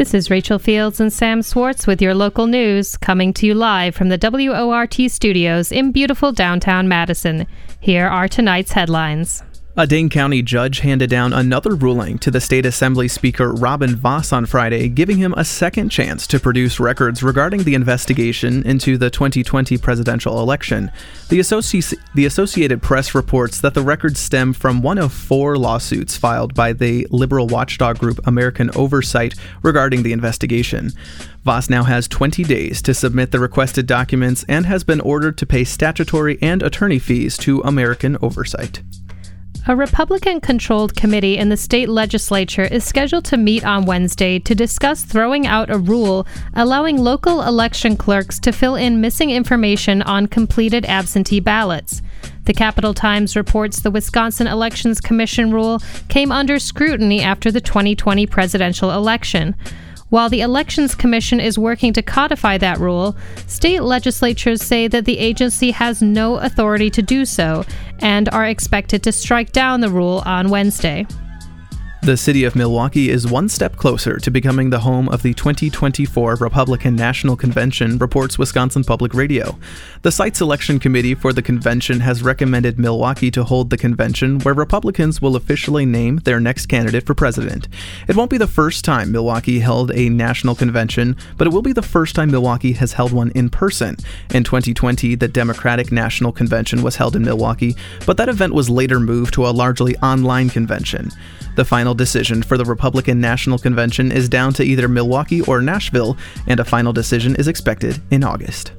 This is Rachel Fields and Sam Swartz with your local news, coming to you live from the WORT studios in beautiful downtown Madison. Here are tonight's headlines. A Dane County judge handed down another ruling to the State Assembly Speaker Robin Vos on Friday, giving him a second chance to produce records regarding the investigation into the 2020 presidential election. The, Associ- the Associated Press reports that the records stem from one of four lawsuits filed by the liberal watchdog group American Oversight regarding the investigation. Vos now has 20 days to submit the requested documents and has been ordered to pay statutory and attorney fees to American Oversight. A Republican controlled committee in the state legislature is scheduled to meet on Wednesday to discuss throwing out a rule allowing local election clerks to fill in missing information on completed absentee ballots. The Capital Times reports the Wisconsin Elections Commission rule came under scrutiny after the 2020 presidential election. While the Elections Commission is working to codify that rule, state legislatures say that the agency has no authority to do so and are expected to strike down the rule on Wednesday. The city of Milwaukee is one step closer to becoming the home of the 2024 Republican National Convention, reports Wisconsin Public Radio. The site selection committee for the convention has recommended Milwaukee to hold the convention where Republicans will officially name their next candidate for president. It won't be the first time Milwaukee held a national convention, but it will be the first time Milwaukee has held one in person. In 2020, the Democratic National Convention was held in Milwaukee, but that event was later moved to a largely online convention. The final decision for the Republican National Convention is down to either Milwaukee or Nashville, and a final decision is expected in August.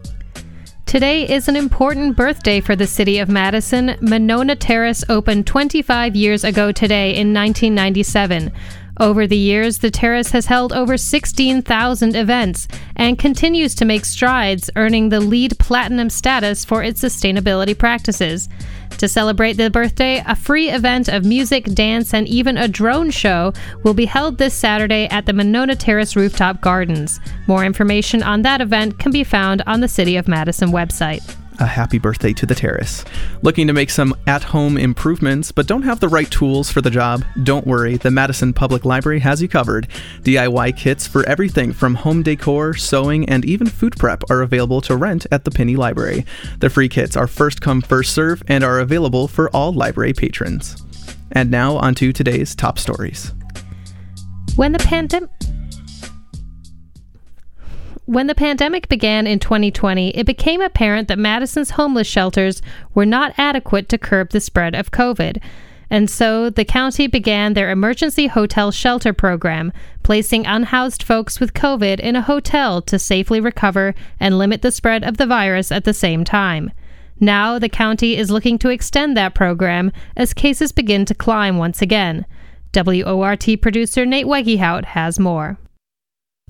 Today is an important birthday for the city of Madison. Monona Terrace opened 25 years ago today in 1997. Over the years, the terrace has held over 16,000 events and continues to make strides, earning the LEED Platinum status for its sustainability practices. To celebrate the birthday, a free event of music, dance, and even a drone show will be held this Saturday at the Monona Terrace Rooftop Gardens. More information on that event can be found on the City of Madison website a happy birthday to the terrace. Looking to make some at home improvements but don't have the right tools for the job? Don't worry, the Madison Public Library has you covered. DIY kits for everything from home decor, sewing, and even food prep are available to rent at the Pinney Library. The free kits are first come, first serve and are available for all library patrons. And now, on to today's top stories. When the pandemic when the pandemic began in 2020, it became apparent that Madison's homeless shelters were not adequate to curb the spread of COVID. And so the county began their emergency hotel shelter program, placing unhoused folks with COVID in a hotel to safely recover and limit the spread of the virus at the same time. Now the county is looking to extend that program as cases begin to climb once again. WORT producer Nate Wegehout has more.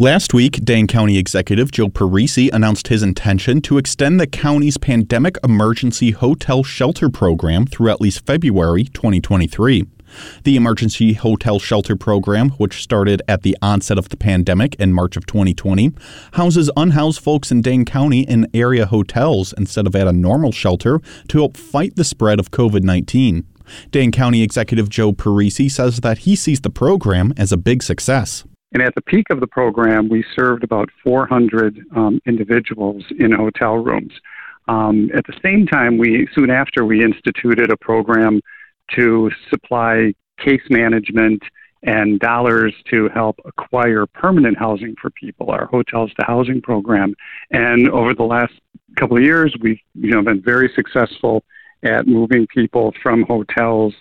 Last week, Dane County Executive Joe Parisi announced his intention to extend the county's pandemic emergency hotel shelter program through at least February 2023. The Emergency Hotel Shelter Program, which started at the onset of the pandemic in March of 2020, houses unhoused folks in Dane County in area hotels instead of at a normal shelter to help fight the spread of COVID 19. Dane County Executive Joe Parisi says that he sees the program as a big success. And at the peak of the program, we served about 400 um, individuals in hotel rooms. Um, at the same time, we soon after we instituted a program to supply case management and dollars to help acquire permanent housing for people, our hotels to housing program. And over the last couple of years, we've you know been very successful at moving people from hotels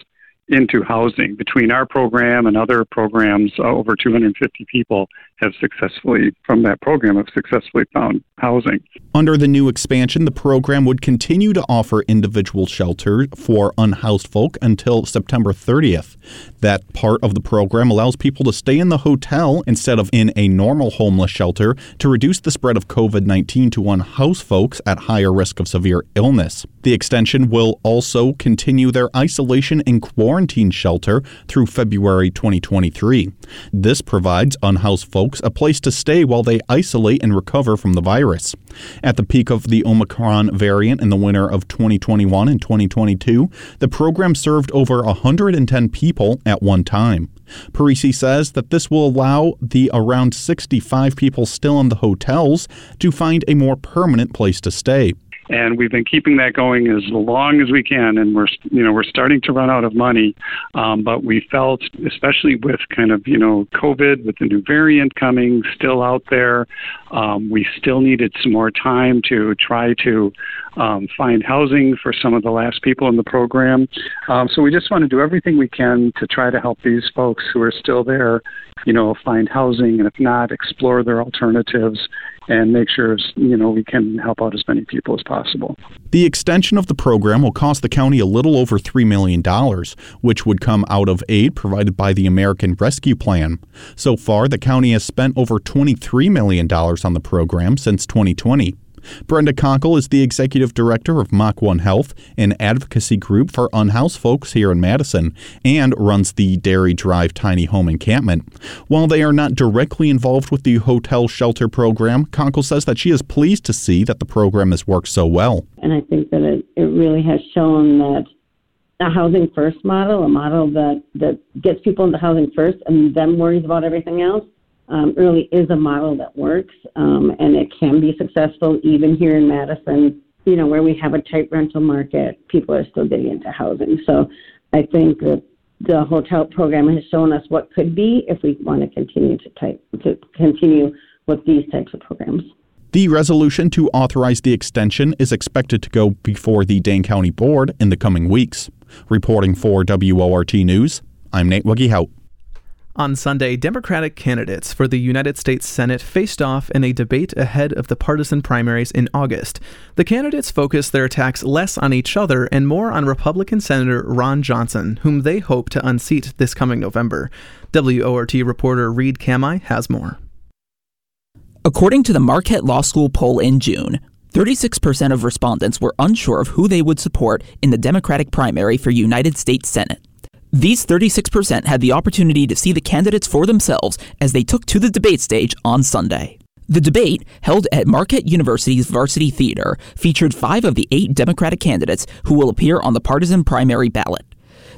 into housing. Between our program and other programs, uh, over 250 people have successfully, from that program, have successfully found housing. Under the new expansion, the program would continue to offer individual shelter for unhoused folk until September 30th. That part of the program allows people to stay in the hotel instead of in a normal homeless shelter to reduce the spread of COVID 19 to unhoused folks at higher risk of severe illness. The extension will also continue their isolation and quarantine shelter through February 2023. This provides unhoused folks folks a place to stay while they isolate and recover from the virus. At the peak of the Omicron variant in the winter of 2021 and 2022, the program served over 110 people at one time. Parisi says that this will allow the around 65 people still in the hotels to find a more permanent place to stay and we've been keeping that going as long as we can. And we're you know we're starting to run out of money, um, but we felt, especially with kind of you know COVID, with the new variant coming still out there, um, we still needed some more time to try to um, find housing for some of the last people in the program. Um, so we just want to do everything we can to try to help these folks who are still there, you know, find housing, and if not, explore their alternatives and make sure you know we can help out as many people as possible. The extension of the program will cost the county a little over $3 million, which would come out of aid provided by the American Rescue Plan. So far, the county has spent over $23 million on the program since 2020. Brenda Konkel is the executive director of Mach 1 Health, an advocacy group for unhoused folks here in Madison, and runs the Dairy Drive Tiny Home Encampment. While they are not directly involved with the hotel shelter program, Konkel says that she is pleased to see that the program has worked so well. And I think that it, it really has shown that a housing first model, a model that, that gets people into housing first and then worries about everything else, um, really is a model that works um, and it can be successful even here in Madison. You know, where we have a tight rental market, people are still getting into housing. So I think that the hotel program has shown us what could be if we want to continue to type to continue with these types of programs. The resolution to authorize the extension is expected to go before the Dane County Board in the coming weeks. Reporting for WORT News, I'm Nate Wuggy on Sunday, Democratic candidates for the United States Senate faced off in a debate ahead of the partisan primaries in August. The candidates focused their attacks less on each other and more on Republican Senator Ron Johnson, whom they hope to unseat this coming November. WORT reporter Reed Kamai has more. According to the Marquette Law School poll in June, 36% of respondents were unsure of who they would support in the Democratic primary for United States Senate. These 36% had the opportunity to see the candidates for themselves as they took to the debate stage on Sunday. The debate, held at Marquette University's Varsity Theater, featured five of the eight Democratic candidates who will appear on the partisan primary ballot.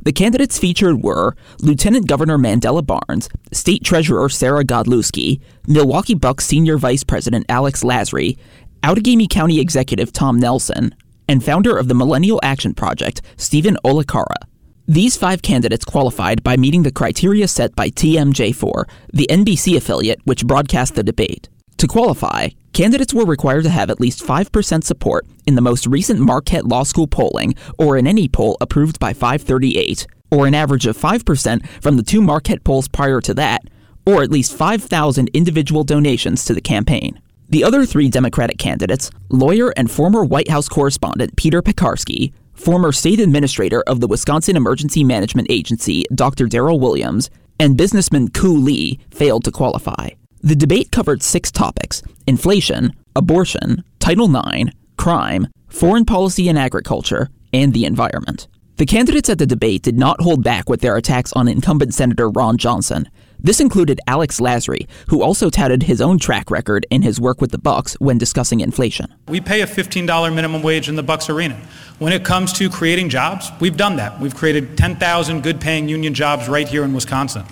The candidates featured were Lieutenant Governor Mandela Barnes, State Treasurer Sarah Godlewski, Milwaukee Bucks Senior Vice President Alex Lasry, Outagamie County Executive Tom Nelson, and founder of the Millennial Action Project, Steven Olikara. These five candidates qualified by meeting the criteria set by TMJ4, the NBC affiliate which broadcast the debate. To qualify, candidates were required to have at least 5% support in the most recent Marquette Law School polling or in any poll approved by 538, or an average of 5% from the two Marquette polls prior to that, or at least 5,000 individual donations to the campaign. The other three Democratic candidates, lawyer and former White House correspondent Peter Peckarsky, former state administrator of the Wisconsin Emergency Management Agency, Dr. Darrell Williams, and businessman Kou Lee failed to qualify. The debate covered six topics inflation, abortion, Title IX, crime, foreign policy and agriculture, and the environment. The candidates at the debate did not hold back with their attacks on incumbent Senator Ron Johnson. This included Alex Lasry, who also touted his own track record in his work with the Bucks when discussing inflation. We pay a $15 minimum wage in the Bucks arena. When it comes to creating jobs, we've done that. We've created 10,000 good-paying union jobs right here in Wisconsin.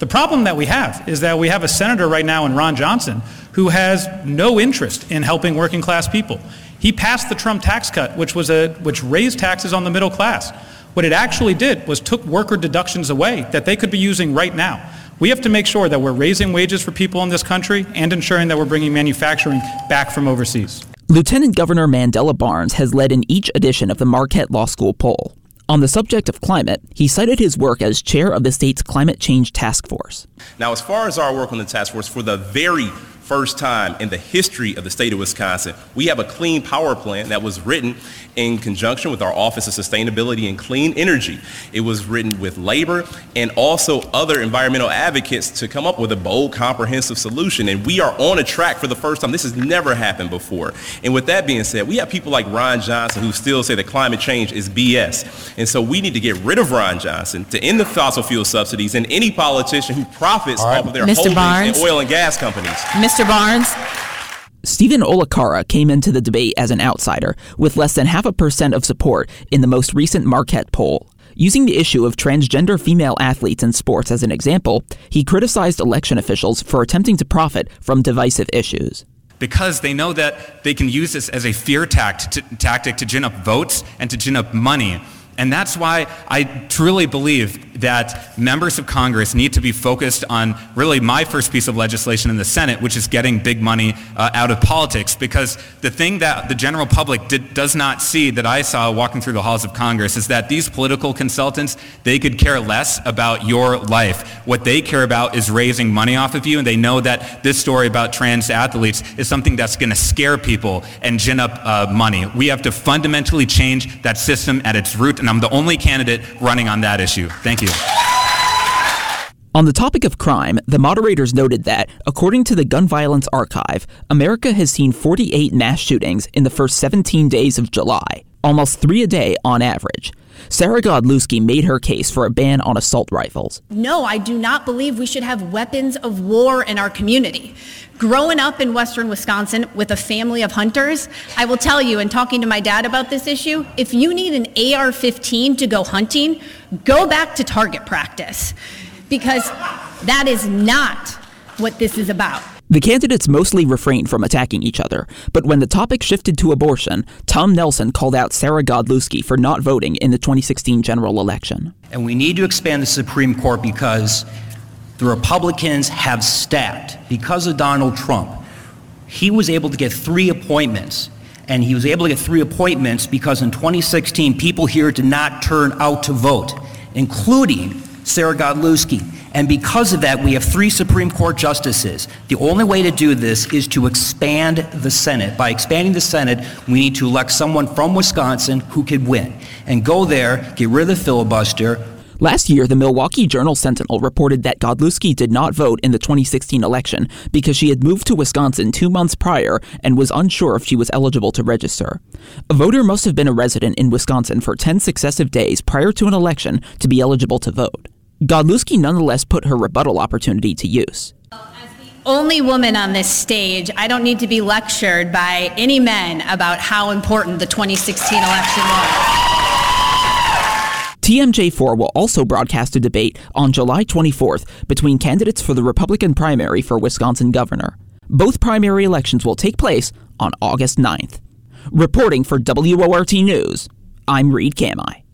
The problem that we have is that we have a senator right now in Ron Johnson who has no interest in helping working class people. He passed the Trump tax cut, which was a which raised taxes on the middle class. What it actually did was took worker deductions away that they could be using right now. We have to make sure that we're raising wages for people in this country and ensuring that we're bringing manufacturing back from overseas. Lieutenant Governor Mandela Barnes has led in each edition of the Marquette Law School poll. On the subject of climate, he cited his work as chair of the state's climate change task force. Now, as far as our work on the task force, for the very first time in the history of the state of Wisconsin, we have a clean power plan that was written in conjunction with our Office of Sustainability and Clean Energy. It was written with labor and also other environmental advocates to come up with a bold, comprehensive solution. And we are on a track for the first time. This has never happened before. And with that being said, we have people like Ron Johnson who still say that climate change is BS. And so we need to get rid of Ron Johnson to end the fossil fuel subsidies and any politician who profits right. off of their Mr. holdings Barnes. in oil and gas companies. Mr. Barnes. Steven Olikara came into the debate as an outsider, with less than half a percent of support in the most recent Marquette poll. Using the issue of transgender female athletes in sports as an example, he criticized election officials for attempting to profit from divisive issues because they know that they can use this as a fear tact to, tactic to gin up votes and to gin up money. And that's why I truly believe that members of Congress need to be focused on really my first piece of legislation in the Senate, which is getting big money uh, out of politics. Because the thing that the general public did, does not see that I saw walking through the halls of Congress is that these political consultants, they could care less about your life. What they care about is raising money off of you, and they know that this story about trans athletes is something that's going to scare people and gin up uh, money. We have to fundamentally change that system at its root and I'm the only candidate running on that issue. Thank you. On the topic of crime, the moderators noted that, according to the Gun Violence Archive, America has seen 48 mass shootings in the first 17 days of July, almost three a day on average. Sarah Godlewski made her case for a ban on assault rifles. No, I do not believe we should have weapons of war in our community. Growing up in western Wisconsin with a family of hunters, I will tell you, in talking to my dad about this issue, if you need an AR 15 to go hunting, go back to target practice because that is not what this is about. The candidates mostly refrained from attacking each other, but when the topic shifted to abortion, Tom Nelson called out Sarah Godlewski for not voting in the 2016 general election. And we need to expand the Supreme Court because the Republicans have stacked. Because of Donald Trump, he was able to get three appointments. And he was able to get three appointments because in 2016, people here did not turn out to vote, including Sarah Godlewski. And because of that, we have three Supreme Court justices. The only way to do this is to expand the Senate. By expanding the Senate, we need to elect someone from Wisconsin who could win. And go there, get rid of the filibuster, Last year, the Milwaukee Journal Sentinel reported that Godlewski did not vote in the 2016 election because she had moved to Wisconsin two months prior and was unsure if she was eligible to register. A voter must have been a resident in Wisconsin for 10 successive days prior to an election to be eligible to vote. Godlewski nonetheless put her rebuttal opportunity to use. Only woman on this stage, I don't need to be lectured by any men about how important the 2016 election was. TMJ4 will also broadcast a debate on July 24th between candidates for the Republican primary for Wisconsin governor. Both primary elections will take place on August 9th. Reporting for WORT News, I'm Reed Kamai.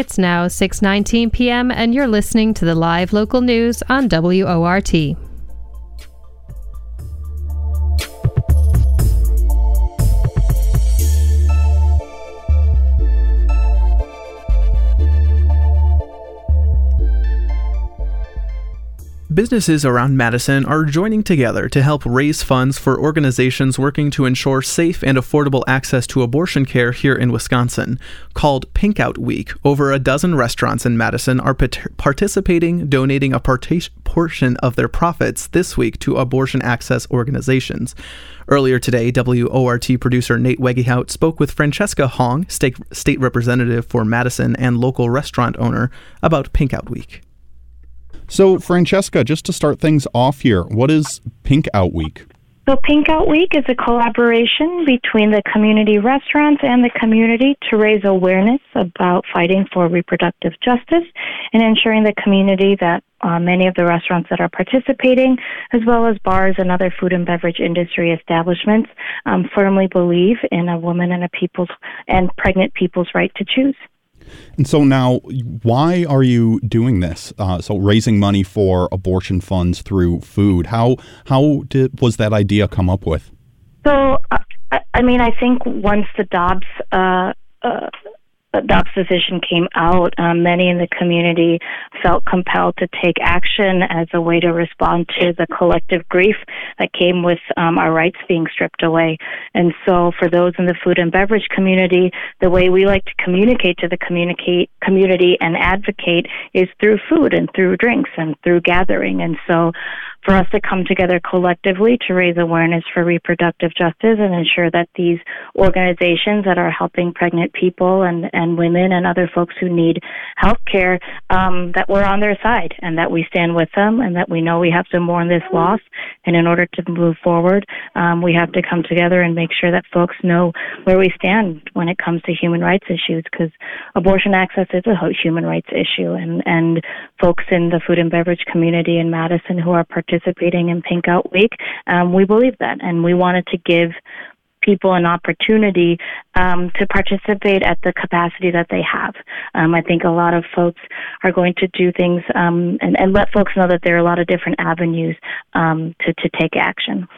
It's now 6:19 p.m. and you're listening to the live local news on WORT. Businesses around Madison are joining together to help raise funds for organizations working to ensure safe and affordable access to abortion care here in Wisconsin. Called Pink Out Week, over a dozen restaurants in Madison are participating, donating a portion of their profits this week to abortion access organizations. Earlier today, WORT producer Nate Wegehout spoke with Francesca Hong, state, state representative for Madison and local restaurant owner, about Pink Out Week. So, Francesca, just to start things off here, what is Pink Out Week? So, Pink Out Week is a collaboration between the community restaurants and the community to raise awareness about fighting for reproductive justice and ensuring the community that uh, many of the restaurants that are participating, as well as bars and other food and beverage industry establishments, um, firmly believe in a woman and a people's and pregnant people's right to choose. And so now, why are you doing this? Uh, so raising money for abortion funds through food. How how did was that idea come up with? So, uh, I mean, I think once the Dobbs uh, uh Dobbs decision came out, um, many in the community felt compelled to take action as a way to respond to the collective grief that came with um, our rights being stripped away. And so, for those in the food and beverage community, the way we like to communicate to the communicate community and advocate is through food and through drinks and through gathering. And so, for us to come together collectively to raise awareness for reproductive justice and ensure that these organizations that are helping pregnant people and, and women and other folks who need health care, um, that we're on their side and that we stand with them and that we know we have to mourn this loss. And in order to move forward, um, we have to come together and make sure that folks know where we stand when it comes to human rights issues because abortion access is a human rights issue. And, and folks in the food and beverage community in Madison who are participating participating in Pink Out Week. Um, we believe that, and we wanted to give people an opportunity um, to participate at the capacity that they have. Um, I think a lot of folks are going to do things um, and, and, let folks know that there are a lot of different avenues um, to, to take action.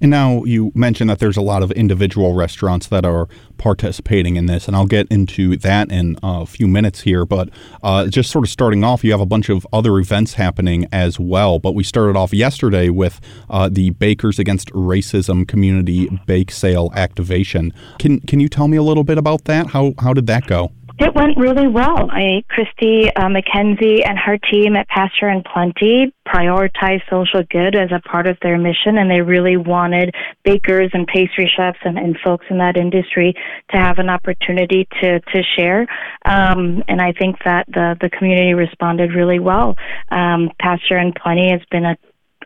And now you mentioned that there's a lot of individual restaurants that are participating in this, and I'll get into that in a few minutes here. But uh, just sort of starting off, you have a bunch of other events happening as well. But we started off yesterday with uh, the Bakers Against Racism Community Bake Sale activation. Can can you tell me a little bit about that? How how did that go? It went really well. I, Christy uh, McKenzie and her team at Pasture and Plenty prioritized social good as a part of their mission, and they really wanted bakers and pastry chefs and, and folks in that industry to have an opportunity to to share. Um, and I think that the the community responded really well. Um, Pasture and Plenty has been a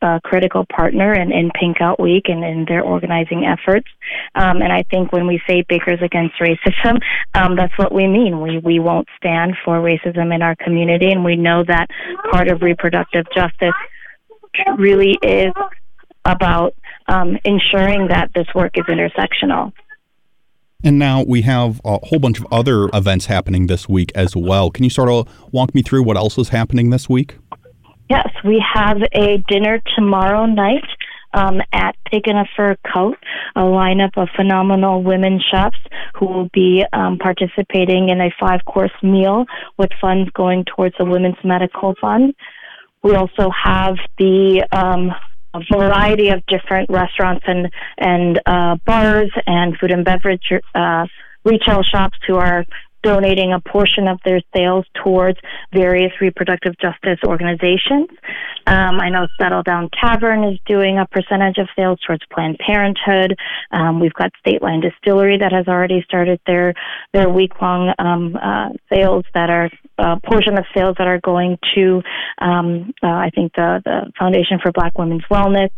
a critical partner in, in Pink Out Week and in their organizing efforts. Um, and I think when we say Bakers Against Racism, um, that's what we mean. We, we won't stand for racism in our community, and we know that part of reproductive justice really is about um, ensuring that this work is intersectional. And now we have a whole bunch of other events happening this week as well. Can you sort of walk me through what else is happening this week? Yes, we have a dinner tomorrow night um, at Pig a Fur Coat, a lineup of phenomenal women chefs who will be um, participating in a five course meal with funds going towards the Women's Medical Fund. We also have the um, a variety of different restaurants and and uh, bars and food and beverage uh, retail shops who are donating a portion of their sales towards various reproductive justice organizations. Um, I know Settle Down Tavern is doing a percentage of sales towards Planned Parenthood. Um, we've got State Line Distillery that has already started their their week long um, uh, sales that are a uh, portion of sales that are going to um, uh, I think the the Foundation for Black Women's Wellness.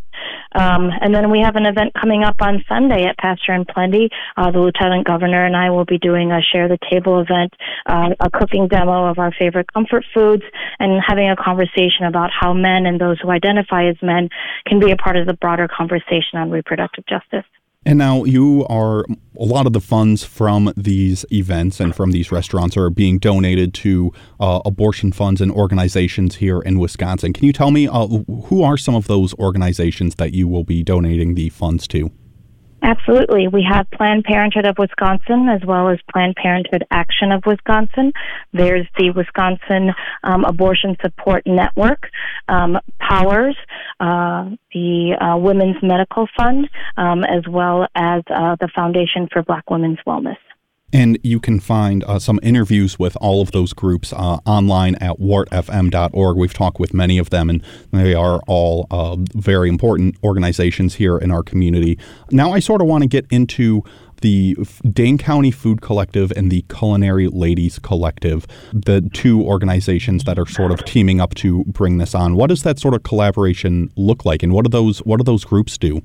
Um, and then we have an event coming up on Sunday at Pasture and Plenty. Uh, the Lieutenant Governor and I will be doing a share the table event, uh, a cooking demo of our favorite comfort foods, and having a conversation about how men and those who identify as men can be a part of the broader conversation on reproductive justice. And now you are a lot of the funds from these events and from these restaurants are being donated to uh, abortion funds and organizations here in Wisconsin. Can you tell me uh, who are some of those organizations that you will be donating the funds to? Absolutely. We have Planned Parenthood of Wisconsin as well as Planned Parenthood Action of Wisconsin. There's the Wisconsin um, Abortion Support Network, um, Powers, uh, the uh, Women's Medical Fund, um, as well as uh, the Foundation for Black Women's Wellness. And you can find uh, some interviews with all of those groups uh, online at wortfm.org. We've talked with many of them, and they are all uh, very important organizations here in our community. Now, I sort of want to get into the Dane County Food Collective and the Culinary Ladies Collective, the two organizations that are sort of teaming up to bring this on. What does that sort of collaboration look like, and what do those what do those groups do?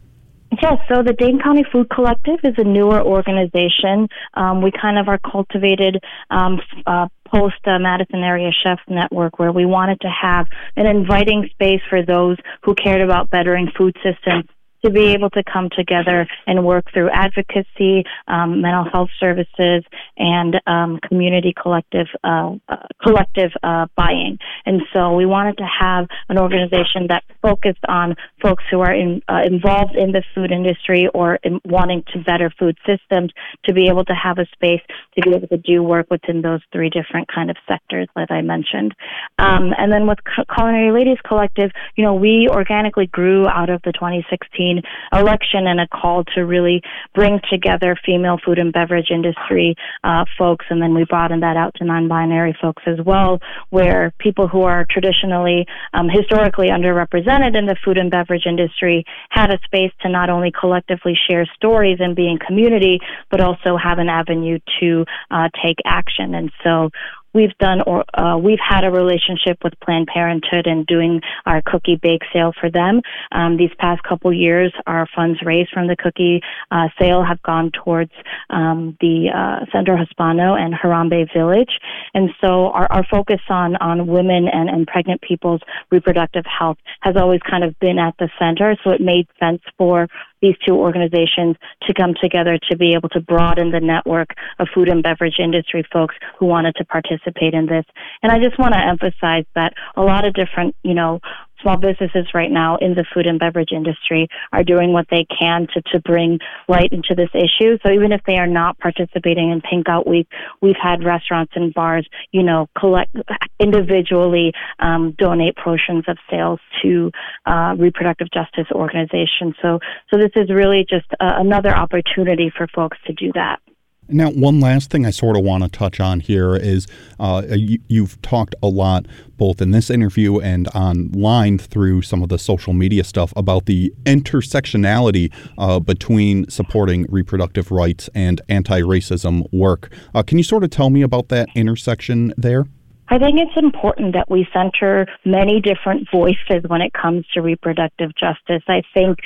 Yes, so the Dane County Food Collective is a newer organization. Um, we kind of are cultivated um, uh, post uh, Madison Area Chefs Network, where we wanted to have an inviting space for those who cared about bettering food systems to be able to come together and work through advocacy, um, mental health services, and um, community collective uh, uh, collective uh, buying. And so we wanted to have an organization that focused on folks who are in, uh, involved in the food industry or in wanting to better food systems to be able to have a space to be able to do work within those three different kind of sectors that I mentioned. Um, and then with Culinary Ladies Collective, you know, we organically grew out of the 2016 election and a call to really bring together female food and beverage industry uh, folks. And then we broadened that out to non binary folks as well, where people who are traditionally, um, historically underrepresented in the food and beverage industry had a space to not only collectively share stories and be in community, but also have an avenue to uh, take action. And so we've done or uh, we've had a relationship with Planned Parenthood and doing our cookie bake sale for them. Um, these past couple years, our funds raised from the cookie uh, sale have gone towards um, the uh, Centro Hispano and Harambee Village, and so our, our focus on on women and, and pregnant people's reproductive health has always kind of been at the center. So it made sense for these two organizations to come together to be able to broaden the network of food and beverage industry folks who wanted to participate in this. And I just want to emphasize that a lot of different, you know, small businesses right now in the food and beverage industry are doing what they can to, to bring light into this issue. So even if they are not participating in Pink Out Week, we've had restaurants and bars, you know, collect individually um, donate portions of sales to uh, reproductive justice organizations. So so this is really just uh, another opportunity for folks to do that. Now, one last thing I sort of want to touch on here is uh, you, have talked a lot, both in this interview and online through some of the social media stuff, about the intersectionality uh, between supporting reproductive rights and anti racism work. Uh, can you sort of tell me about that intersection there? I think it's important that we center many different voices when it comes to reproductive justice. I think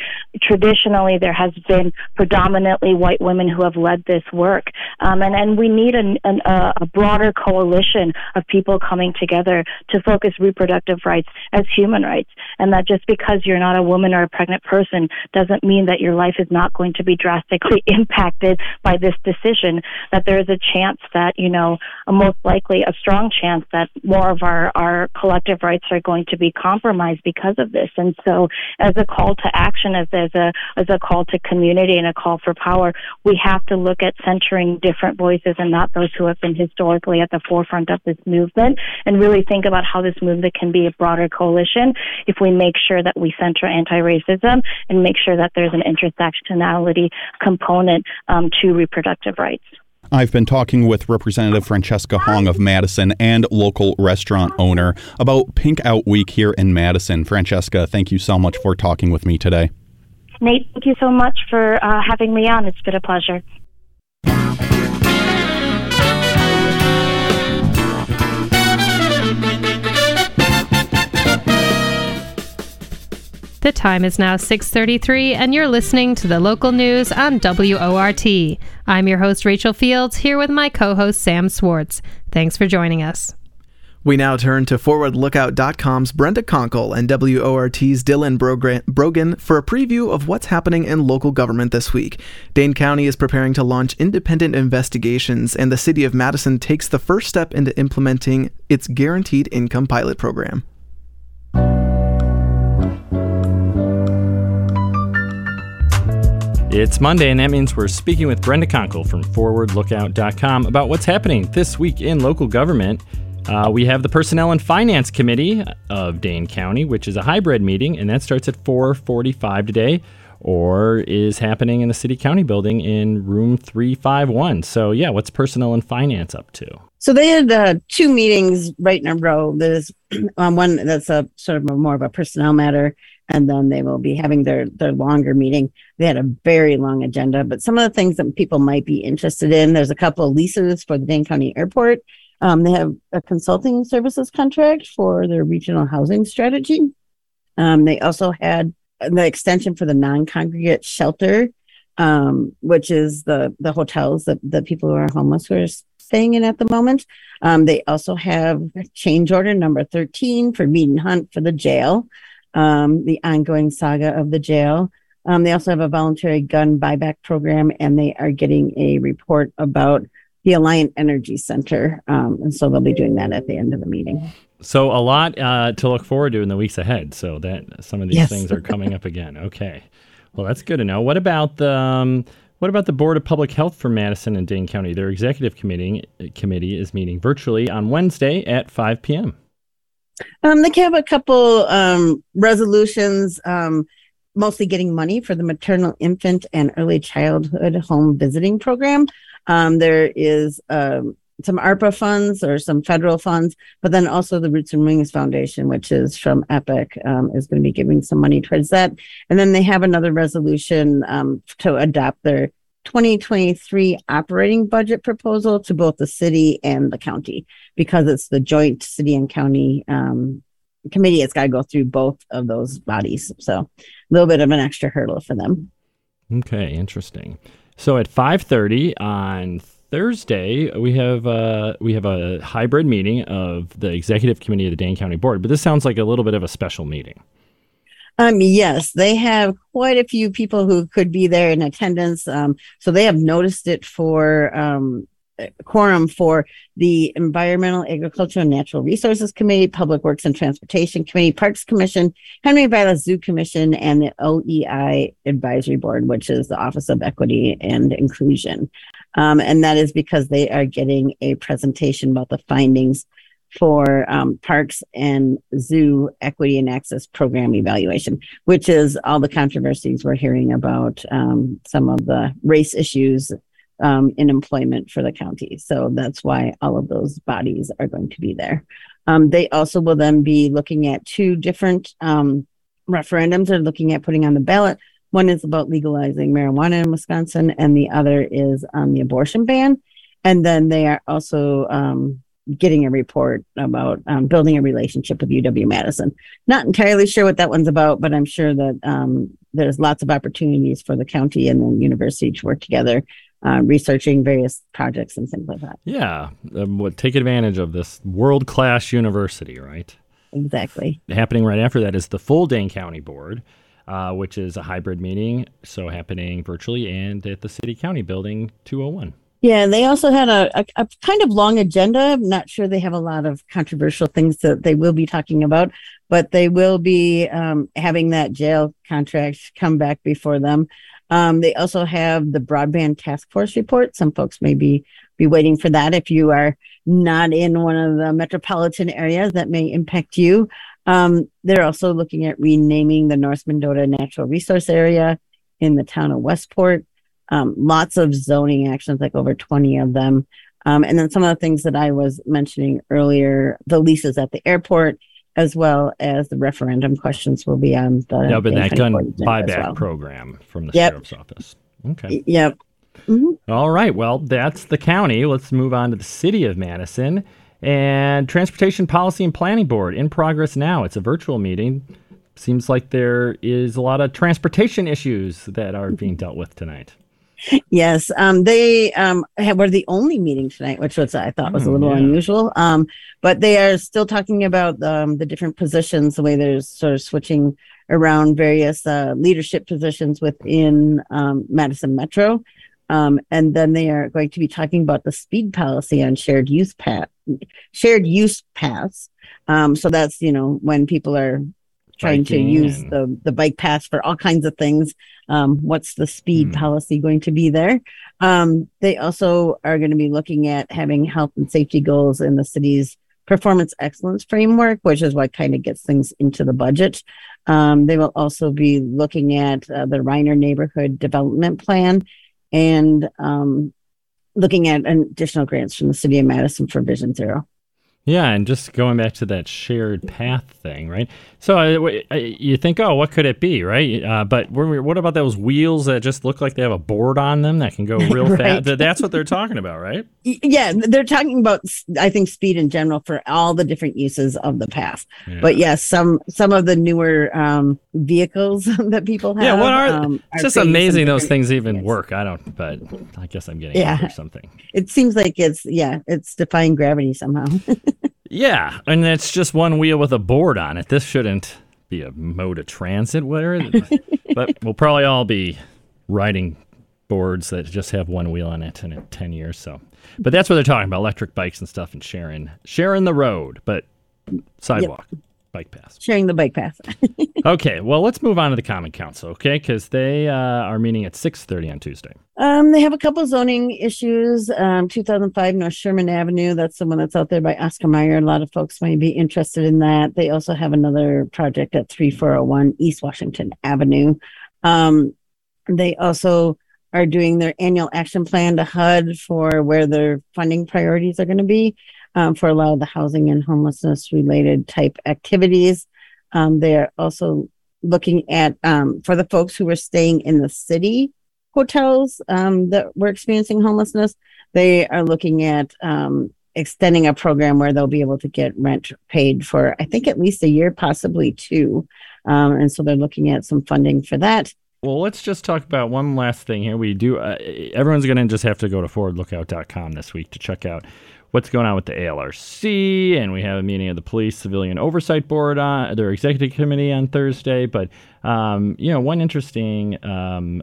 traditionally there has been predominantly white women who have led this work, um, and and we need an, an, a broader coalition of people coming together to focus reproductive rights as human rights, and that just because you're not a woman or a pregnant person doesn't mean that your life is not going to be drastically impacted by this decision. That there is a chance that you know, a most likely a strong chance that more of our, our collective rights are going to be compromised because of this. And so, as a call to action, as, as, a, as a call to community and a call for power, we have to look at centering different voices and not those who have been historically at the forefront of this movement and really think about how this movement can be a broader coalition if we make sure that we center anti racism and make sure that there's an intersectionality component um, to reproductive rights. I've been talking with Representative Francesca Hong of Madison and local restaurant owner about Pink Out Week here in Madison. Francesca, thank you so much for talking with me today. Nate, thank you so much for uh, having me on. It's been a pleasure. The time is now 6:33 and you're listening to the local news on WORT. I'm your host Rachel Fields here with my co-host Sam Swartz. Thanks for joining us. We now turn to ForwardLookout.com's Brenda Konkel and WORT's Dylan Brogan for a preview of what's happening in local government this week. Dane County is preparing to launch independent investigations, and the City of Madison takes the first step into implementing its Guaranteed Income Pilot Program. It's Monday, and that means we're speaking with Brenda Konkel from ForwardLookout.com about what's happening this week in local government. Uh, we have the Personnel and Finance Committee of Dane County, which is a hybrid meeting, and that starts at 4:45 today, or is happening in the City County Building in Room 351. So, yeah, what's Personnel and Finance up to? So they had uh, two meetings right in a row. There's um, one that's a sort of a, more of a personnel matter, and then they will be having their their longer meeting. They had a very long agenda, but some of the things that people might be interested in. There's a couple of leases for the Dane County Airport. Um, they have a consulting services contract for their regional housing strategy. Um, they also had the extension for the non-congregate shelter, um, which is the the hotels that the people who are homeless are staying in at the moment. Um, they also have change order number 13 for Mead and Hunt for the jail, um, the ongoing saga of the jail. Um, they also have a voluntary gun buyback program, and they are getting a report about the Alliant Energy Center. Um, and so they'll be doing that at the end of the meeting. So a lot uh, to look forward to in the weeks ahead. So that some of these yes. things are coming up again. Okay. Well, that's good to know. What about the um, what about the Board of Public Health for Madison and Dane County? Their executive committee committee is meeting virtually on Wednesday at 5 p.m. Um, they have a couple um, resolutions, um, mostly getting money for the maternal, infant, and early childhood home visiting program. Um, there is um, some ARPA funds or some federal funds, but then also the Roots and Wings Foundation, which is from EPIC, um, is going to be giving some money towards that. And then they have another resolution um, to adopt their 2023 operating budget proposal to both the city and the county because it's the joint city and county um, committee. It's got to go through both of those bodies. So a little bit of an extra hurdle for them. Okay, interesting. So at 5:30 on Thursday, we have uh, we have a hybrid meeting of the executive committee of the Dane County Board. But this sounds like a little bit of a special meeting. Um, yes, they have quite a few people who could be there in attendance. Um, so they have noticed it for um, quorum for the Environmental, Agricultural, and Natural Resources Committee, Public Works and Transportation Committee, Parks Commission, Henry Vilas Zoo Commission, and the OEI Advisory Board, which is the Office of Equity and Inclusion. Um, and that is because they are getting a presentation about the findings for um, parks and zoo equity and access program evaluation, which is all the controversies we're hearing about um, some of the race issues um, in employment for the county. So that's why all of those bodies are going to be there. Um, they also will then be looking at two different um, referendums they're looking at putting on the ballot. One is about legalizing marijuana in Wisconsin, and the other is on the abortion ban. And then they are also um, getting a report about um, building a relationship with UW Madison. Not entirely sure what that one's about, but I'm sure that um, there's lots of opportunities for the county and the university to work together uh, researching various projects and things like that. Yeah, um, what take advantage of this world class university, right? Exactly. Happening right after that is the full Dane County Board, uh, which is a hybrid meeting, so happening virtually and at the City County Building 201. Yeah, they also had a, a, a, kind of long agenda. I'm not sure they have a lot of controversial things that they will be talking about, but they will be um, having that jail contract come back before them. Um, they also have the broadband task force report. Some folks may be, be waiting for that. If you are not in one of the metropolitan areas, that may impact you. Um, they're also looking at renaming the North Mendota Natural Resource Area in the town of Westport. Um, lots of zoning actions, like over 20 of them. Um, and then some of the things that I was mentioning earlier, the leases at the airport, as well as the referendum questions will be on the yeah, but that gun buyback well. program from the yep. sheriff's office. Okay. Yep. Mm-hmm. All right. Well, that's the county. Let's move on to the city of Madison and Transportation Policy and Planning Board in progress now. It's a virtual meeting. Seems like there is a lot of transportation issues that are being dealt with tonight. Yes, um, they um, were the only meeting tonight, which was I thought was a hmm, little yeah. unusual. Um, but they are still talking about um, the different positions, the way they're sort of switching around various uh, leadership positions within um, Madison Metro. Um, and then they are going to be talking about the speed policy on shared use path, shared use paths. so that's you know when people are trying to use the, the bike path for all kinds of things. Um, what's the speed mm. policy going to be there? Um, they also are going to be looking at having health and safety goals in the city's performance excellence framework, which is what kind of gets things into the budget. Um, they will also be looking at uh, the Reiner neighborhood development plan and um, looking at additional grants from the city of Madison for Vision Zero. Yeah, and just going back to that shared path thing, right? So uh, you think, oh, what could it be, right? Uh, but what about those wheels that just look like they have a board on them that can go real right. fast? That's what they're talking about, right? Yeah, they're talking about, I think, speed in general for all the different uses of the path. Yeah. But yes, yeah, some some of the newer um, vehicles that people have. Yeah, what are? Um, it's just amazing those things even work. I don't, but I guess I'm getting yeah. or something. It seems like it's yeah, it's defying gravity somehow. Yeah, and it's just one wheel with a board on it. This shouldn't be a mode of transit. Where, but we'll probably all be riding boards that just have one wheel on it in 10 years. So, but that's what they're talking about: electric bikes and stuff, and sharing sharing the road, but sidewalk. Yep bike path. Sharing the bike path. okay, well, let's move on to the Common Council, okay? Because they uh, are meeting at 6.30 on Tuesday. Um, they have a couple zoning issues. Um, 2005 North Sherman Avenue, that's the one that's out there by Oscar Mayer. A lot of folks might be interested in that. They also have another project at 3401 East Washington Avenue. Um, they also are doing their annual action plan to HUD for where their funding priorities are going to be um, for a lot of the housing and homelessness related type activities. Um, they're also looking at um, for the folks who are staying in the city hotels um, that were experiencing homelessness. They are looking at um, extending a program where they'll be able to get rent paid for, I think, at least a year, possibly two. Um, and so they're looking at some funding for that. Well, let's just talk about one last thing here. We do. Uh, everyone's going to just have to go to forwardlookout.com this week to check out what's going on with the ALRC, and we have a meeting of the Police Civilian Oversight Board on their executive committee on Thursday. But um, you know, one interesting um,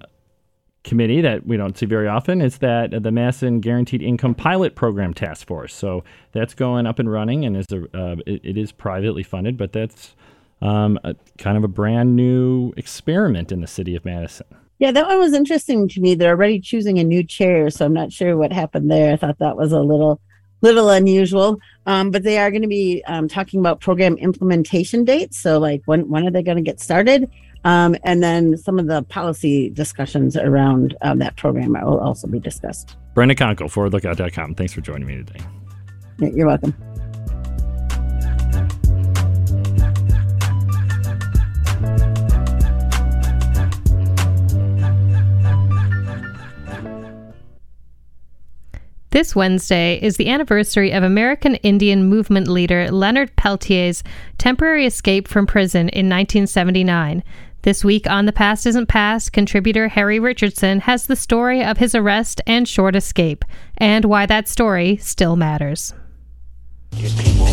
committee that we don't see very often is that the MASN Guaranteed Income Pilot Program Task Force. So that's going up and running, and is a, uh, it, it is privately funded, but that's um, a, kind of a brand new experiment in the city of Madison. Yeah, that one was interesting to me. They're already choosing a new chair, so I'm not sure what happened there. I thought that was a little little unusual. Um, but they are going to be um, talking about program implementation dates. So, like, when when are they going to get started? Um, and then some of the policy discussions around um, that program will also be discussed. Brenda Konkel, forwardlookout.com. Thanks for joining me today. You're welcome. This Wednesday is the anniversary of American Indian movement leader Leonard Peltier's temporary escape from prison in 1979. This week on The Past Isn't Past, contributor Harry Richardson has the story of his arrest and short escape, and why that story still matters. People.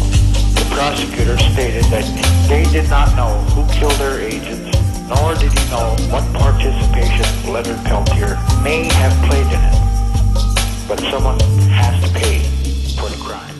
The prosecutor stated that they did not know who killed their agents, nor did he know what participation Leonard Peltier may have played in it but someone has to pay for the crime.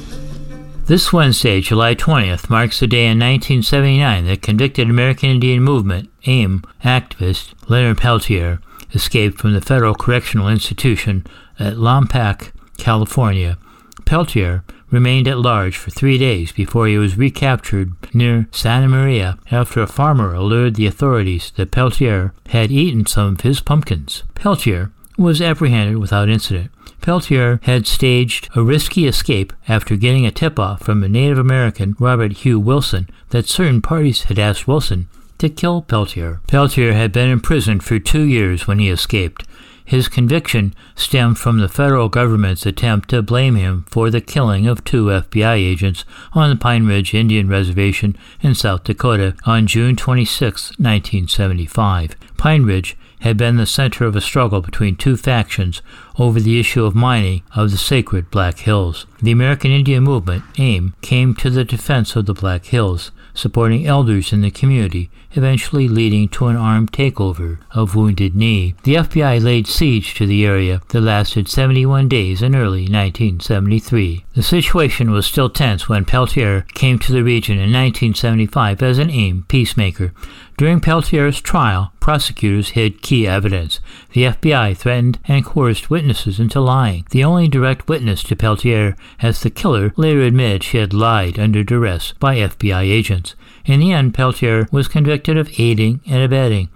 This Wednesday, July 20th, marks the day in 1979 that convicted American Indian Movement, AIM, activist Leonard Peltier escaped from the Federal Correctional Institution at Lompoc, California. Peltier remained at large for three days before he was recaptured near Santa Maria after a farmer alerted the authorities that Peltier had eaten some of his pumpkins. Peltier was apprehended without incident. Peltier had staged a risky escape after getting a tip off from a Native American, Robert Hugh Wilson, that certain parties had asked Wilson to kill Peltier. Peltier had been imprisoned for two years when he escaped. His conviction stemmed from the federal government's attempt to blame him for the killing of two FBI agents on the Pine Ridge Indian Reservation in South Dakota on June 26, 1975. Pine Ridge had been the center of a struggle between two factions over the issue of mining of the sacred Black Hills. The American Indian Movement, AIM, came to the defense of the Black Hills, supporting elders in the community, eventually leading to an armed takeover of Wounded Knee. The FBI laid siege to the area that lasted 71 days in early 1973. The situation was still tense when Peltier came to the region in 1975 as an AIM peacemaker. During Peltier's trial, prosecutors hid key evidence. The FBI threatened and coerced witnesses into lying. The only direct witness to Peltier as the killer later admitted she had lied under duress by FBI agents. In the end, Peltier was convicted of aiding and abetting.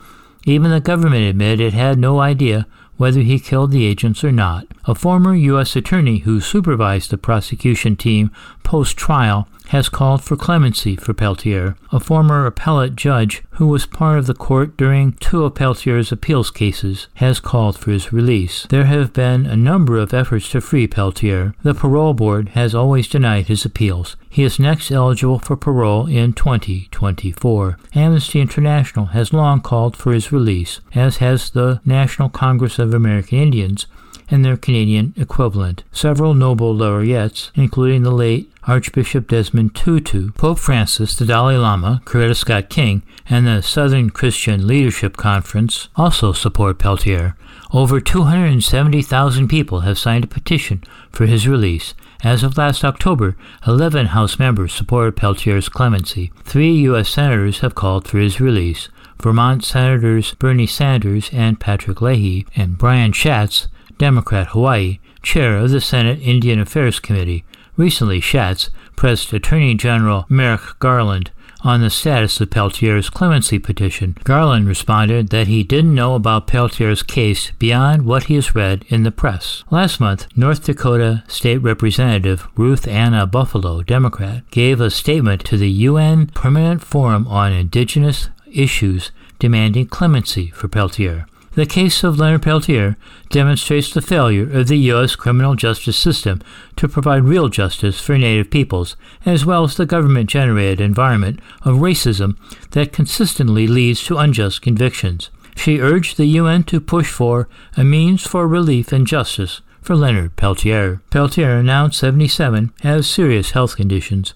Even the government admitted it had no idea whether he killed the agents or not. A former U.S. attorney who supervised the prosecution team post trial has called for clemency for Peltier. A former appellate judge who was part of the court during two of Peltier's appeals cases has called for his release. There have been a number of efforts to free Peltier. The parole board has always denied his appeals. He is next eligible for parole in 2024. Amnesty International has long called for his release, as has the National Congress of American Indians and their Canadian equivalent. Several Nobel laureates, including the late Archbishop Desmond Tutu, Pope Francis, the Dalai Lama, Coretta Scott King, and the Southern Christian Leadership Conference also support Peltier. Over 270,000 people have signed a petition for his release. As of last October, 11 House members supported Peltier's clemency. Three U.S. senators have called for his release. Vermont Senators Bernie Sanders and Patrick Leahy, and Brian Schatz, Democrat Hawaii, chair of the Senate Indian Affairs Committee. Recently, Schatz pressed Attorney General Merrick Garland on the status of Peltier's clemency petition. Garland responded that he didn't know about Peltier's case beyond what he has read in the press. Last month, North Dakota State Representative Ruth Anna Buffalo, Democrat, gave a statement to the UN Permanent Forum on Indigenous Issues demanding clemency for Peltier. The case of Leonard Peltier demonstrates the failure of the U.S. criminal justice system to provide real justice for Native peoples, as well as the government generated environment of racism that consistently leads to unjust convictions. She urged the UN to push for a means for relief and justice for Leonard Peltier. Peltier, now 77, has serious health conditions.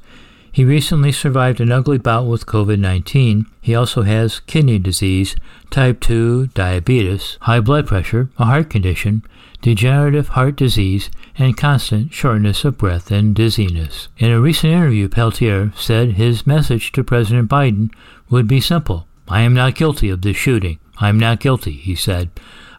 He recently survived an ugly bout with COVID 19. He also has kidney disease, type 2 diabetes, high blood pressure, a heart condition, degenerative heart disease, and constant shortness of breath and dizziness. In a recent interview, Peltier said his message to President Biden would be simple I am not guilty of this shooting. I am not guilty, he said.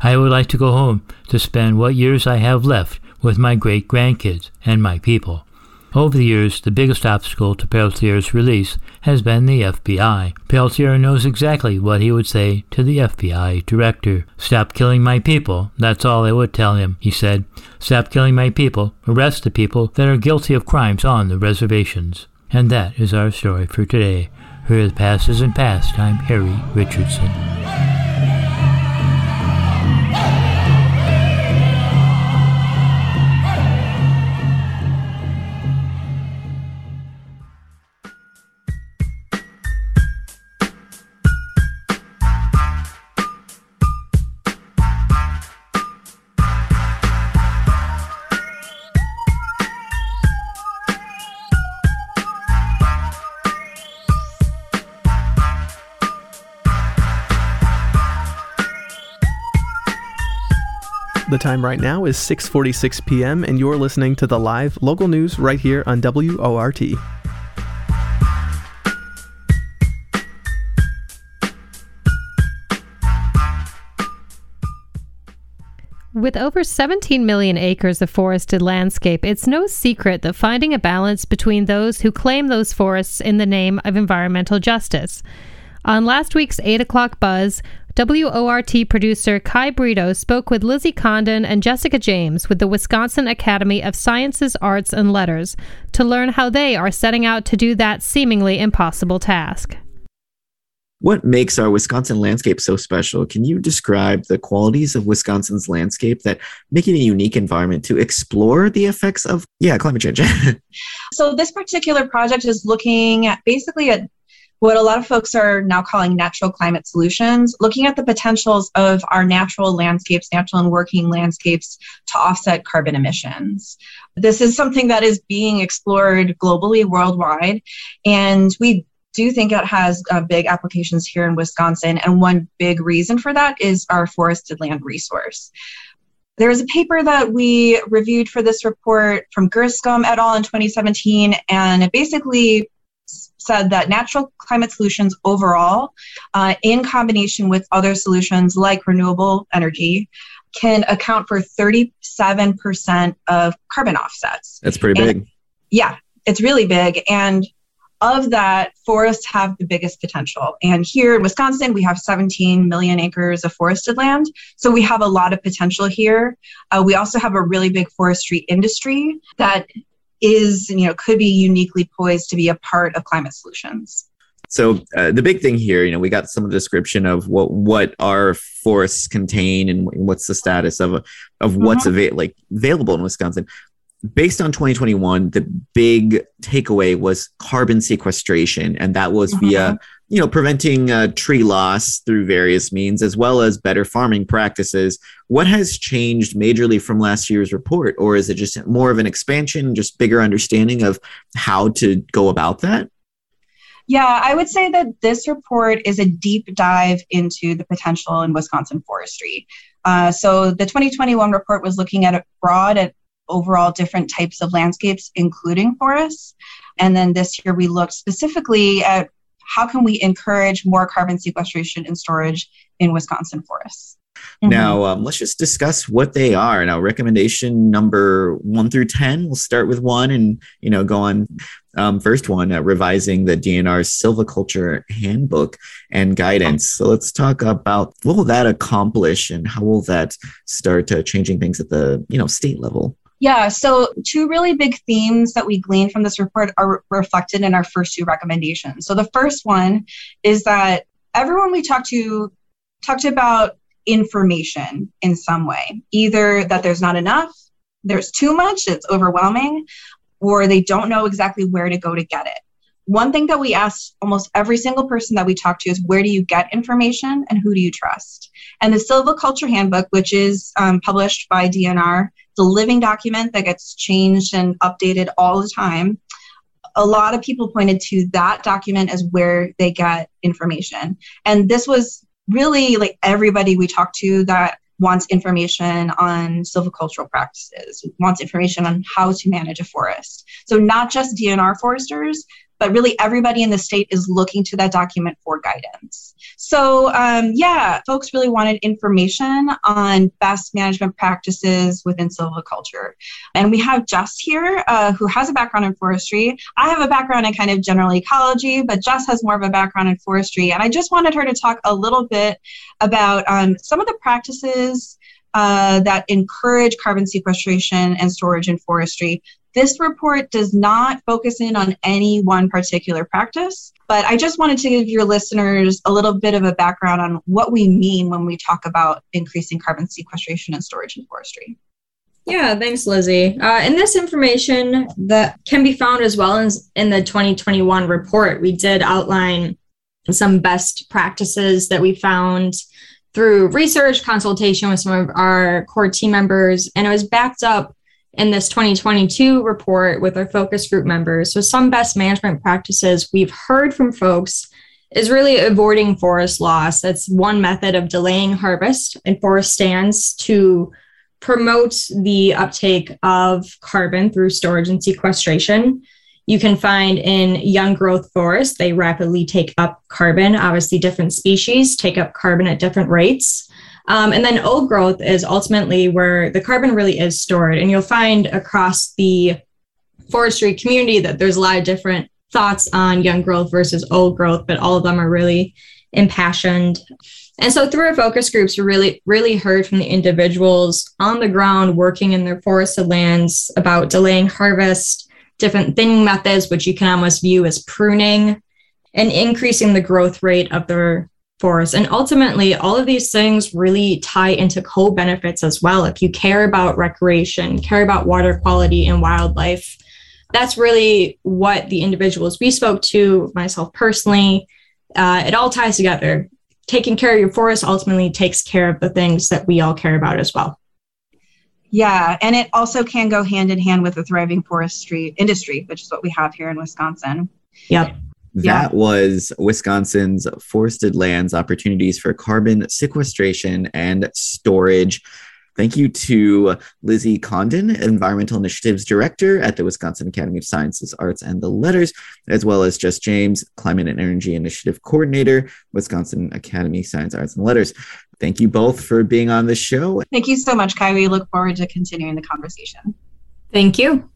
I would like to go home to spend what years I have left with my great grandkids and my people. Over the years, the biggest obstacle to Peltier's release has been the FBI. Peltier knows exactly what he would say to the FBI director. Stop killing my people. That's all I would tell him, he said. Stop killing my people. Arrest the people that are guilty of crimes on the reservations. And that is our story for today. For the past isn't past, Harry Richardson. Time right now is 6:46 p.m. and you're listening to the live local news right here on WORT. With over 17 million acres of forested landscape, it's no secret that finding a balance between those who claim those forests in the name of environmental justice. On last week's 8 o'clock buzz, WORT producer Kai Brito spoke with Lizzie Condon and Jessica James with the Wisconsin Academy of Sciences, Arts, and Letters to learn how they are setting out to do that seemingly impossible task. What makes our Wisconsin landscape so special? Can you describe the qualities of Wisconsin's landscape that make it a unique environment to explore the effects of, yeah, climate change? so, this particular project is looking at basically at what a lot of folks are now calling natural climate solutions, looking at the potentials of our natural landscapes, natural and working landscapes to offset carbon emissions. This is something that is being explored globally, worldwide, and we do think it has uh, big applications here in Wisconsin. And one big reason for that is our forested land resource. There is a paper that we reviewed for this report from Griscom et al. in 2017, and it basically said that natural climate solutions overall, uh, in combination with other solutions like renewable energy, can account for 37% of carbon offsets. That's pretty and, big. Yeah, it's really big. And of that, forests have the biggest potential. And here in Wisconsin, we have 17 million acres of forested land. So we have a lot of potential here. Uh, we also have a really big forestry industry that is, you know, could be uniquely poised to be a part of climate solutions. So uh, the big thing here, you know, we got some description of what what our forests contain and what's the status of of what's mm-hmm. ava- like available in Wisconsin. Based on 2021, the big takeaway was carbon sequestration, and that was mm-hmm. via you know preventing uh, tree loss through various means, as well as better farming practices. What has changed majorly from last year's report, or is it just more of an expansion, just bigger understanding of how to go about that? Yeah, I would say that this report is a deep dive into the potential in Wisconsin forestry. Uh, so the 2021 report was looking at broad and overall different types of landscapes, including forests. And then this year we looked specifically at how can we encourage more carbon sequestration and storage in Wisconsin forests. Mm-hmm. Now, um, let's just discuss what they are. Now, recommendation number one through 10, we'll start with one and, you know, go on. Um, first one, uh, revising the DNR's silviculture handbook and guidance. So let's talk about what will that accomplish and how will that start uh, changing things at the, you know, state level? Yeah, so two really big themes that we gleaned from this report are reflected in our first two recommendations. So the first one is that everyone we talked to talked about information in some way, either that there's not enough, there's too much, it's overwhelming, or they don't know exactly where to go to get it. One thing that we asked almost every single person that we talked to is where do you get information and who do you trust? And the Silviculture Handbook, which is um, published by DNR, the living document that gets changed and updated all the time. A lot of people pointed to that document as where they get information. And this was really like everybody we talked to that wants information on silvicultural practices, wants information on how to manage a forest. So not just DNR foresters, but really everybody in the state is looking to that document for guidance. So, um, yeah, folks really wanted information on best management practices within silviculture. And we have Jess here, uh, who has a background in forestry. I have a background in kind of general ecology, but Jess has more of a background in forestry. And I just wanted her to talk a little bit about um, some of the practices uh, that encourage carbon sequestration and storage in forestry this report does not focus in on any one particular practice, but I just wanted to give your listeners a little bit of a background on what we mean when we talk about increasing carbon sequestration and storage in forestry. Yeah, thanks, Lizzie. Uh, and this information that can be found as well as in the 2021 report, we did outline some best practices that we found through research, consultation with some of our core team members, and it was backed up in this 2022 report with our focus group members. So, some best management practices we've heard from folks is really avoiding forest loss. That's one method of delaying harvest in forest stands to promote the uptake of carbon through storage and sequestration. You can find in young growth forests, they rapidly take up carbon. Obviously, different species take up carbon at different rates. Um, and then old growth is ultimately where the carbon really is stored. And you'll find across the forestry community that there's a lot of different thoughts on young growth versus old growth, but all of them are really impassioned. And so through our focus groups, we really, really heard from the individuals on the ground working in their forested lands about delaying harvest, different thinning methods, which you can almost view as pruning, and increasing the growth rate of their forest. And ultimately, all of these things really tie into co benefits as well. If you care about recreation, care about water quality and wildlife, that's really what the individuals we spoke to, myself personally, uh, it all ties together. Taking care of your forest ultimately takes care of the things that we all care about as well. Yeah, and it also can go hand in hand with a thriving forestry industry, which is what we have here in Wisconsin. Yep. That yeah. was Wisconsin's forested lands opportunities for carbon sequestration and storage. Thank you to Lizzie Condon, Environmental Initiatives Director at the Wisconsin Academy of Sciences, Arts, and the Letters, as well as Jess James, Climate and Energy Initiative Coordinator, Wisconsin Academy of Science, Arts, and Letters. Thank you both for being on the show. Thank you so much, Kai. We look forward to continuing the conversation. Thank you.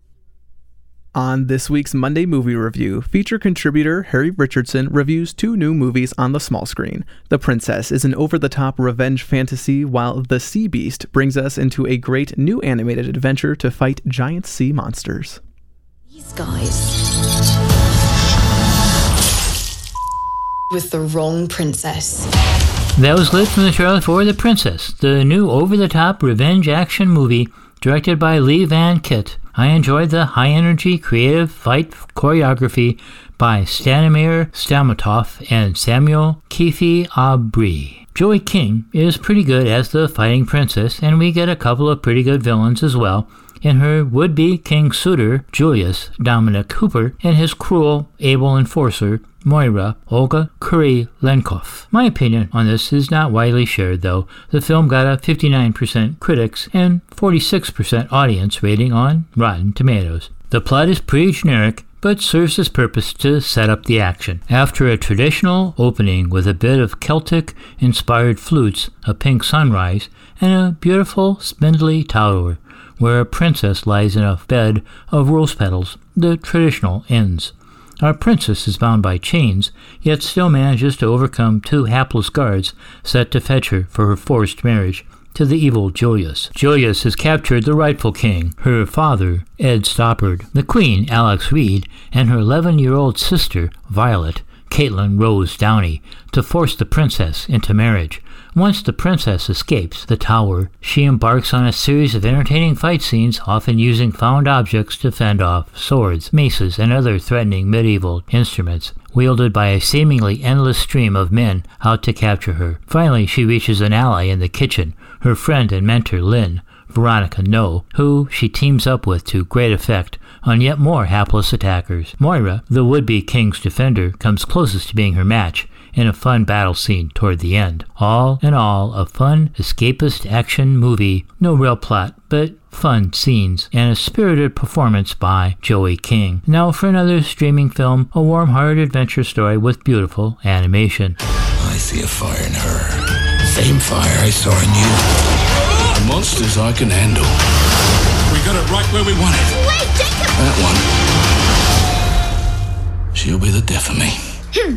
On this week's Monday Movie Review, feature contributor Harry Richardson reviews two new movies on the small screen. The Princess is an over the top revenge fantasy, while The Sea Beast brings us into a great new animated adventure to fight giant sea monsters. These guys. With the wrong princess. That was lit from the trailer for The Princess, the new over the top revenge action movie directed by Le-Van Kiet. I enjoyed the high energy, creative fight choreography by Stanimir Stamatov and Samuel Keefe Abri. Joey King is pretty good as the fighting princess, and we get a couple of pretty good villains as well in her would be king suitor, Julius Dominic Cooper, and his cruel, able enforcer, Moira Olga Kurylenkov. My opinion on this is not widely shared, though. The film got a 59% critics and 46% audience rating on Rotten Tomatoes. The plot is pretty generic, but serves its purpose to set up the action. After a traditional opening with a bit of Celtic inspired flutes, a pink sunrise, and a beautiful spindly tower where a princess lies in a bed of rose petals, the traditional ends. Our princess is bound by chains, yet still manages to overcome two hapless guards set to fetch her for her forced marriage to the evil Julius. Julius has captured the rightful king, her father, Ed Stoppard, the queen, Alex Reed, and her 11 year old sister, Violet, Caitlin Rose Downey, to force the princess into marriage. Once the princess escapes the tower, she embarks on a series of entertaining fight scenes, often using found objects to fend off swords, maces, and other threatening medieval instruments, wielded by a seemingly endless stream of men out to capture her. Finally, she reaches an ally in the kitchen, her friend and mentor Lynn, Veronica Ngo, who she teams up with to great effect on yet more hapless attackers. Moira, the would be king's defender, comes closest to being her match in a fun battle scene toward the end. All in all, a fun, escapist action movie. No real plot, but fun scenes, and a spirited performance by Joey King. Now for another streaming film, a warm hearted adventure story with beautiful animation. I see a fire in her. Same fire I saw in you. The monsters I can handle. We got it right where we want it. Wait, Jacob! That one. She'll be the death of me. Hmm.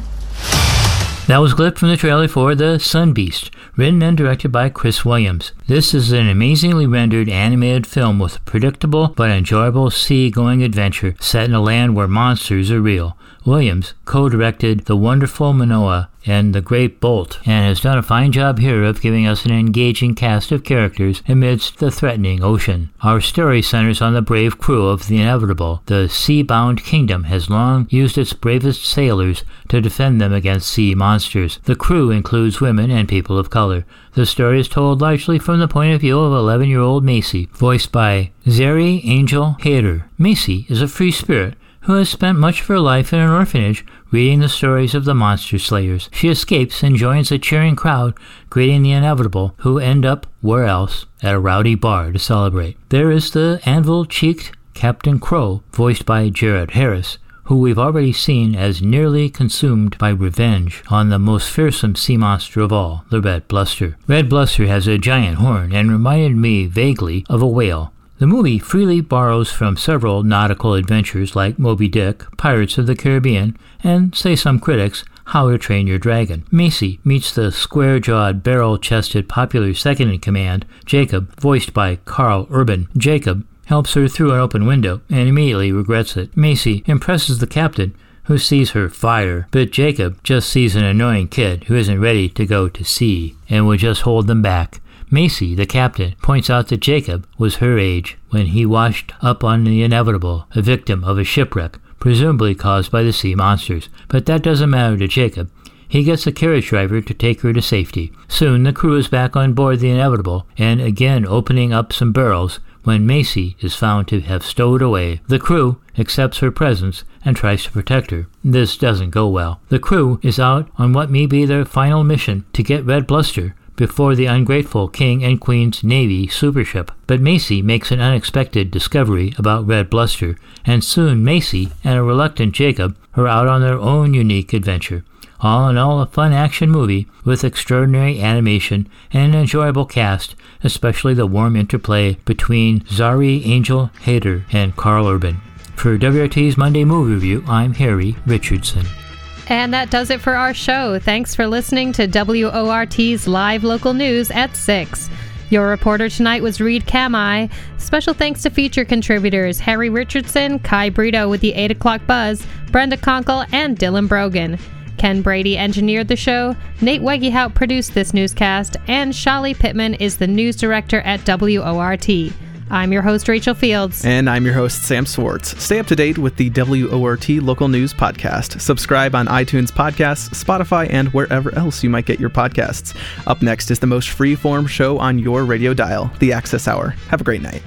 That was clipped from the trailer for The Sea Beast, written and directed by Chris Williams. This is an amazingly rendered animated film with a predictable but enjoyable sea-going adventure set in a land where monsters are real. Williams co-directed The Wonderful Moana and The Great Bolt, and has done a fine job here of giving us an engaging cast of characters amidst the threatening ocean. Our story centers on the brave crew of the Inevitable. The sea-bound kingdom has long used its bravest sailors to defend them against sea monsters. The crew includes women and people of color. The story is told largely from the point of view of 11-year-old Macy, voiced by Zaris-Angel Hator. Macy is a free spirit who has spent much of her life in an orphanage reading the stories of the monster slayers. She escapes and joins a cheering crowd greeting the inevitable, who end up where else? At a rowdy bar to celebrate. There is the anvil cheeked Captain Crow, voiced by Jared Harris, who we've already seen as nearly consumed by revenge on the most fearsome sea monster of all, the Red Bluster. Red Bluster has a giant horn and reminded me vaguely of a whale. The movie freely borrows from several nautical adventures like Moby Dick, Pirates of the Caribbean, and, say some critics, How to Train Your Dragon. Macy meets the square jawed, barrel chested, popular second in command, Jacob, voiced by Karl Urban. Jacob helps her through an open window and immediately regrets it. Macy impresses the captain, who sees her fire, but Jacob just sees an annoying kid who isn't ready to go to sea and will just hold them back. Macy, the captain, points out that Jacob was her age when he washed up on the inevitable, a victim of a shipwreck, presumably caused by the sea monsters. But that doesn't matter to Jacob. He gets a carriage driver to take her to safety. Soon the crew is back on board the inevitable and again opening up some barrels when Macy is found to have stowed away. The crew accepts her presence and tries to protect her. This doesn't go well. The crew is out on what may be their final mission to get Red Bluster before the ungrateful King and Queen's Navy supership. But Macy makes an unexpected discovery about Red Bluster, and soon Macy and a reluctant Jacob are out on their own unique adventure. All in all, a fun action movie with extraordinary animation and an enjoyable cast, especially the warm interplay between Zari Angel Hader and Karl Urban. For WORT's Monday Movie Review, I'm Harry Richardson. And that does it for our show. Thanks for listening to WORT's live local news at 6. Your reporter tonight was Reed Kamai. Special thanks to feature contributors Harry Richardson, Kai Brito with the 8 o'clock buzz, Brenda Konkel, and Dylan Brogan. Ken Brady engineered the show, Nate Wegehout produced this newscast, and Shali Pittman is the news director at WORT. I'm your host, Rachel Fields. And I'm your host, Sam Swartz. Stay up to date with the WORT Local News Podcast. Subscribe on iTunes Podcasts, Spotify, and wherever else you might get your podcasts. Up next is the most free form show on your radio dial, The Access Hour. Have a great night.